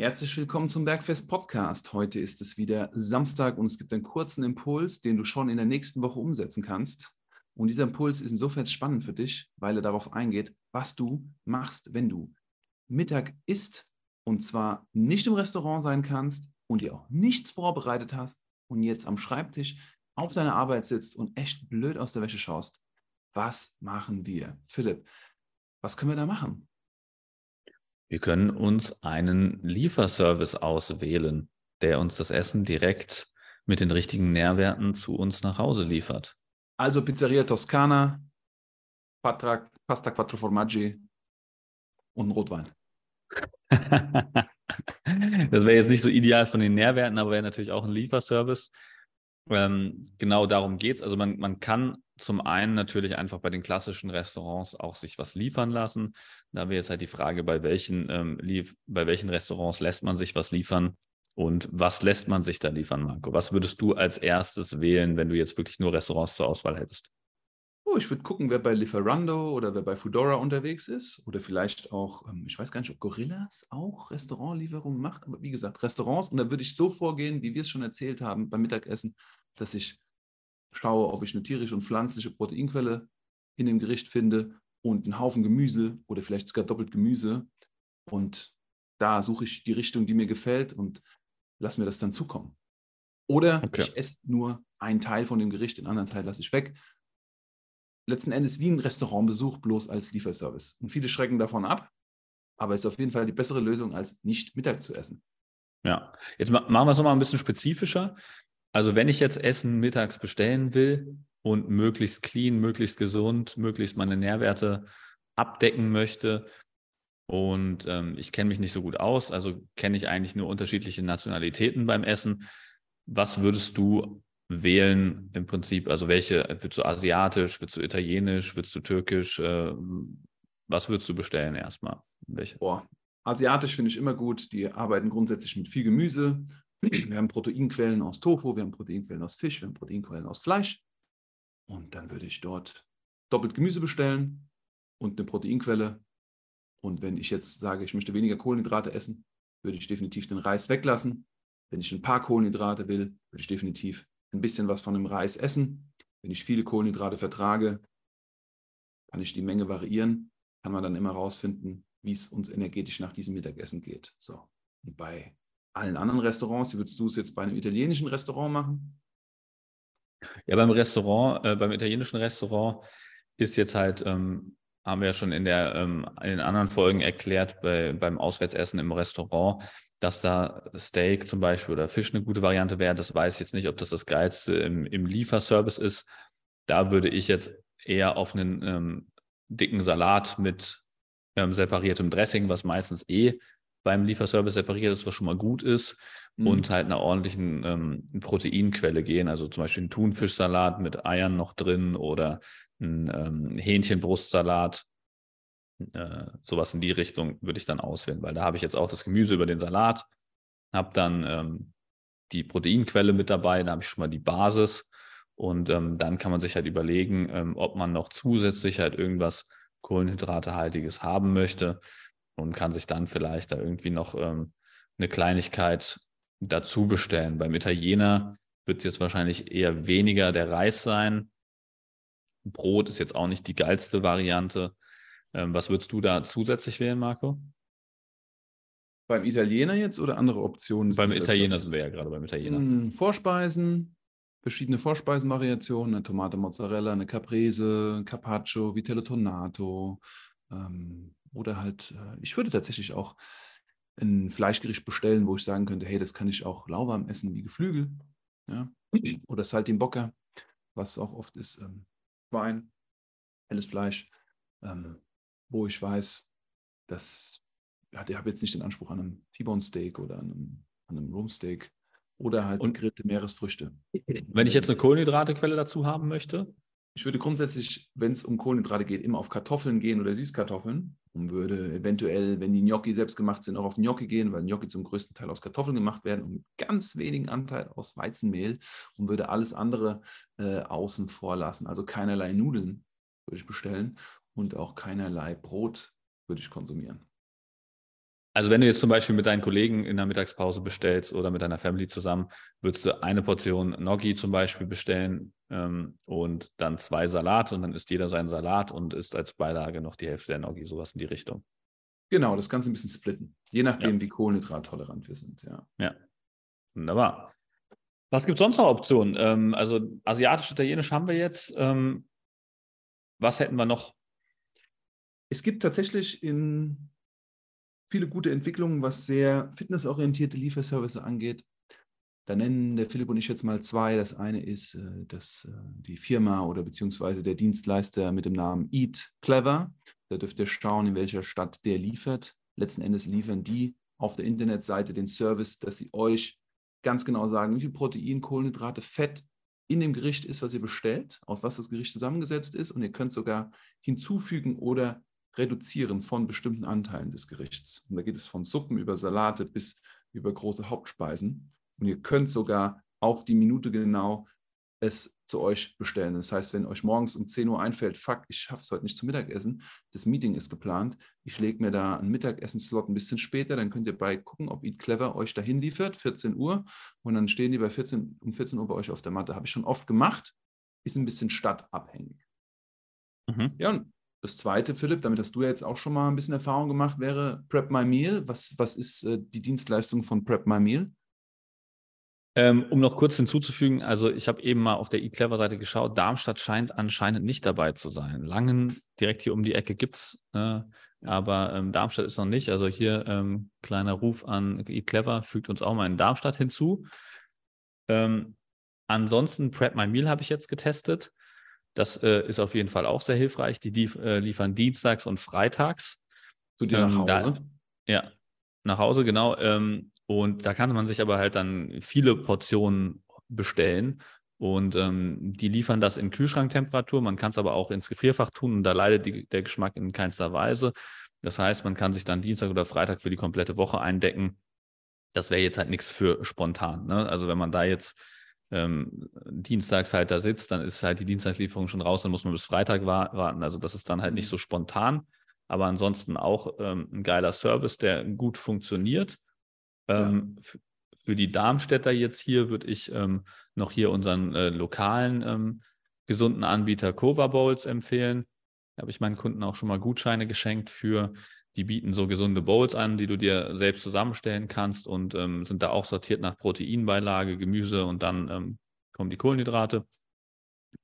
Herzlich willkommen zum Bergfest Podcast. Heute ist es wieder Samstag und es gibt einen kurzen Impuls, den du schon in der nächsten Woche umsetzen kannst. Und dieser Impuls ist insofern spannend für dich, weil er darauf eingeht, was du machst, wenn du Mittag isst und zwar nicht im Restaurant sein kannst und dir auch nichts vorbereitet hast und jetzt am Schreibtisch auf deiner Arbeit sitzt und echt blöd aus der Wäsche schaust. Was machen wir? Philipp, was können wir da machen? Wir können uns einen Lieferservice auswählen, der uns das Essen direkt mit den richtigen Nährwerten zu uns nach Hause liefert. Also Pizzeria Toscana, Patra, Pasta Quattro Formaggi und ein Rotwein. das wäre jetzt nicht so ideal von den Nährwerten, aber wäre natürlich auch ein Lieferservice. Ähm, genau darum geht es. Also man, man kann zum einen natürlich einfach bei den klassischen Restaurants auch sich was liefern lassen. Da wäre jetzt halt die Frage, bei welchen, ähm, bei welchen Restaurants lässt man sich was liefern und was lässt man sich da liefern, Marco? Was würdest du als erstes wählen, wenn du jetzt wirklich nur Restaurants zur Auswahl hättest? Oh, ich würde gucken, wer bei Lieferando oder wer bei Foodora unterwegs ist. Oder vielleicht auch, ähm, ich weiß gar nicht, ob Gorillas auch Restaurantlieferungen macht. Aber wie gesagt, Restaurants. Und da würde ich so vorgehen, wie wir es schon erzählt haben beim Mittagessen, dass ich schaue, ob ich eine tierische und pflanzliche Proteinquelle in dem Gericht finde und einen Haufen Gemüse oder vielleicht sogar doppelt Gemüse. Und da suche ich die Richtung, die mir gefällt und lasse mir das dann zukommen. Oder okay. ich esse nur einen Teil von dem Gericht, den anderen Teil lasse ich weg. Letzten Endes wie ein Restaurantbesuch, bloß als Lieferservice. Und viele schrecken davon ab, aber es ist auf jeden Fall die bessere Lösung, als nicht Mittag zu essen. Ja, jetzt machen wir es nochmal ein bisschen spezifischer. Also wenn ich jetzt Essen mittags bestellen will und möglichst clean, möglichst gesund, möglichst meine Nährwerte abdecken möchte und ähm, ich kenne mich nicht so gut aus, also kenne ich eigentlich nur unterschiedliche Nationalitäten beim Essen, was würdest du wählen im Prinzip? Also welche, würdest du asiatisch, würdest du italienisch, würdest du türkisch? Äh, was würdest du bestellen erstmal? Welche? Boah, asiatisch finde ich immer gut. Die arbeiten grundsätzlich mit viel Gemüse, wir haben Proteinquellen aus Tofu, wir haben Proteinquellen aus Fisch, wir haben Proteinquellen aus Fleisch. Und dann würde ich dort doppelt Gemüse bestellen und eine Proteinquelle. Und wenn ich jetzt sage, ich möchte weniger Kohlenhydrate essen, würde ich definitiv den Reis weglassen. Wenn ich ein paar Kohlenhydrate will, würde ich definitiv ein bisschen was von dem Reis essen. Wenn ich viele Kohlenhydrate vertrage, kann ich die Menge variieren, kann man dann immer rausfinden, wie es uns energetisch nach diesem Mittagessen geht. So. Und bei allen anderen Restaurants? Wie würdest du es jetzt bei einem italienischen Restaurant machen? Ja, beim Restaurant, äh, beim italienischen Restaurant ist jetzt halt, ähm, haben wir ja schon in, der, ähm, in den anderen Folgen erklärt, bei, beim Auswärtsessen im Restaurant, dass da Steak zum Beispiel oder Fisch eine gute Variante wäre. Das weiß ich jetzt nicht, ob das das Geilste im, im Lieferservice ist. Da würde ich jetzt eher auf einen ähm, dicken Salat mit ähm, separiertem Dressing, was meistens eh beim Lieferservice separiert ist, was schon mal gut ist, mhm. und halt einer ordentlichen ähm, Proteinquelle gehen. Also zum Beispiel ein Thunfischsalat mit Eiern noch drin oder ein ähm, Hähnchenbrustsalat. Äh, sowas in die Richtung würde ich dann auswählen, weil da habe ich jetzt auch das Gemüse über den Salat, habe dann ähm, die Proteinquelle mit dabei, da habe ich schon mal die Basis. Und ähm, dann kann man sich halt überlegen, ähm, ob man noch zusätzlich halt irgendwas Kohlenhydratehaltiges haben möchte und kann sich dann vielleicht da irgendwie noch ähm, eine Kleinigkeit dazu bestellen. Beim Italiener wird es jetzt wahrscheinlich eher weniger der Reis sein. Brot ist jetzt auch nicht die geilste Variante. Ähm, was würdest du da zusätzlich wählen, Marco? Beim Italiener jetzt oder andere Optionen? Beim Italiener sind wir ja gerade beim Italiener. Hm, Vorspeisen, verschiedene Vorspeisenvariationen, eine Tomate Mozzarella, eine Caprese, ein Carpaccio, Vitello Tonato, ähm, oder halt, äh, ich würde tatsächlich auch ein Fleischgericht bestellen, wo ich sagen könnte, hey, das kann ich auch lauwarm essen wie Geflügel. Ja? Oder Saltimbocca, was auch oft ist, ähm, Wein, helles Fleisch, ähm, wo ich weiß, dass, ja, der hat jetzt nicht den Anspruch an einem T-Bone Steak oder an einem, an einem Rumsteak oder halt und gegrillte Meeresfrüchte. Wenn ich jetzt eine Kohlenhydratequelle dazu haben möchte? Ich würde grundsätzlich, wenn es um Kohlenhydrate geht, immer auf Kartoffeln gehen oder Süßkartoffeln und würde eventuell, wenn die Gnocchi selbst gemacht sind, auch auf Gnocchi gehen, weil Gnocchi zum größten Teil aus Kartoffeln gemacht werden und mit ganz wenigen Anteil aus Weizenmehl und würde alles andere äh, außen vor lassen. Also keinerlei Nudeln würde ich bestellen und auch keinerlei Brot würde ich konsumieren. Also wenn du jetzt zum Beispiel mit deinen Kollegen in der Mittagspause bestellst oder mit deiner Family zusammen, würdest du eine Portion Gnocchi zum Beispiel bestellen ähm, und dann zwei Salat und dann isst jeder seinen Salat und isst als Beilage noch die Hälfte der Gnocchi, sowas in die Richtung. Genau, das Ganze ein bisschen splitten, je nachdem, ja. wie kohlenhydrattolerant wir sind. Ja, ja. wunderbar. Was gibt es sonst noch Optionen? Ähm, also asiatisch, italienisch haben wir jetzt. Ähm, was hätten wir noch? Es gibt tatsächlich in viele gute Entwicklungen, was sehr fitnessorientierte Lieferservice angeht. Da nennen der Philipp und ich jetzt mal zwei. Das eine ist, äh, dass äh, die Firma oder beziehungsweise der Dienstleister mit dem Namen Eat Clever. Da dürft ihr schauen, in welcher Stadt der liefert. Letzten Endes liefern die auf der Internetseite den Service, dass sie euch ganz genau sagen, wie viel Protein, Kohlenhydrate, Fett in dem Gericht ist, was ihr bestellt, aus was das Gericht zusammengesetzt ist. Und ihr könnt sogar hinzufügen oder reduzieren von bestimmten Anteilen des Gerichts. Und da geht es von Suppen über Salate bis über große Hauptspeisen. Und ihr könnt sogar auf die Minute genau es zu euch bestellen. Das heißt, wenn euch morgens um 10 Uhr einfällt, fuck, ich schaffe es heute nicht zum Mittagessen, das Meeting ist geplant, ich lege mir da einen Mittagessen-Slot ein bisschen später, dann könnt ihr bei gucken, ob Eat Clever euch dahin liefert, 14 Uhr, und dann stehen die bei 14, um 14 Uhr bei euch auf der Matte. Habe ich schon oft gemacht, ist ein bisschen stadtabhängig. Mhm. Ja, und das zweite, Philipp, damit hast du ja jetzt auch schon mal ein bisschen Erfahrung gemacht, wäre Prep My Meal. Was, was ist äh, die Dienstleistung von Prep My Meal? Ähm, um noch kurz hinzuzufügen, also ich habe eben mal auf der eClever-Seite geschaut, Darmstadt scheint anscheinend nicht dabei zu sein. Langen direkt hier um die Ecke gibt es, äh, aber ähm, Darmstadt ist noch nicht. Also hier ähm, kleiner Ruf an eClever, fügt uns auch mal in Darmstadt hinzu. Ähm, ansonsten Prep My Meal habe ich jetzt getestet. Das äh, ist auf jeden Fall auch sehr hilfreich. Die lief, äh, liefern dienstags und freitags. Zu dir nach ähm, Hause? Da, ja, nach Hause, genau. Ähm, und da kann man sich aber halt dann viele Portionen bestellen. Und ähm, die liefern das in Kühlschranktemperatur. Man kann es aber auch ins Gefrierfach tun und da leidet die, der Geschmack in keinster Weise. Das heißt, man kann sich dann Dienstag oder Freitag für die komplette Woche eindecken. Das wäre jetzt halt nichts für spontan. Ne? Also wenn man da jetzt ähm, dienstags halt da sitzt, dann ist halt die Dienstagslieferung schon raus, dann muss man bis Freitag warten. Also das ist dann halt nicht mhm. so spontan, aber ansonsten auch ähm, ein geiler Service, der gut funktioniert. Ähm, ja. Für die Darmstädter jetzt hier würde ich ähm, noch hier unseren äh, lokalen ähm, gesunden Anbieter Cova Bowls empfehlen. Da habe ich meinen Kunden auch schon mal Gutscheine geschenkt für. Die bieten so gesunde Bowls an, die du dir selbst zusammenstellen kannst und ähm, sind da auch sortiert nach Proteinbeilage, Gemüse und dann ähm, kommen die Kohlenhydrate.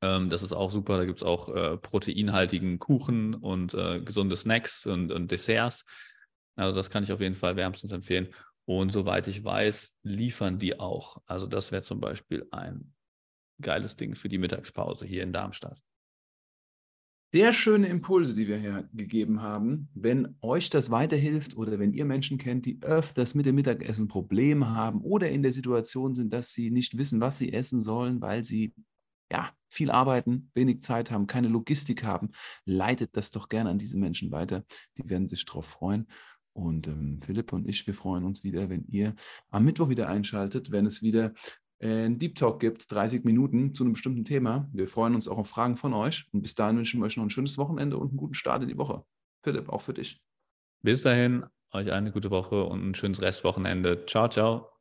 Ähm, das ist auch super. Da gibt es auch äh, proteinhaltigen Kuchen und äh, gesunde Snacks und, und Desserts. Also das kann ich auf jeden Fall wärmstens empfehlen. Und soweit ich weiß, liefern die auch. Also das wäre zum Beispiel ein geiles Ding für die Mittagspause hier in Darmstadt. Sehr schöne Impulse, die wir hier gegeben haben. Wenn euch das weiterhilft oder wenn ihr Menschen kennt, die öfters mit dem Mittagessen Probleme haben oder in der Situation sind, dass sie nicht wissen, was sie essen sollen, weil sie ja, viel arbeiten, wenig Zeit haben, keine Logistik haben, leitet das doch gerne an diese Menschen weiter. Die werden sich darauf freuen. Und ähm, Philipp und ich, wir freuen uns wieder, wenn ihr am Mittwoch wieder einschaltet, wenn es wieder einen Deep Talk gibt, 30 Minuten zu einem bestimmten Thema. Wir freuen uns auch auf Fragen von euch. Und bis dahin wünschen wir euch noch ein schönes Wochenende und einen guten Start in die Woche. Philipp, auch für dich. Bis dahin, euch eine gute Woche und ein schönes Restwochenende. Ciao, ciao.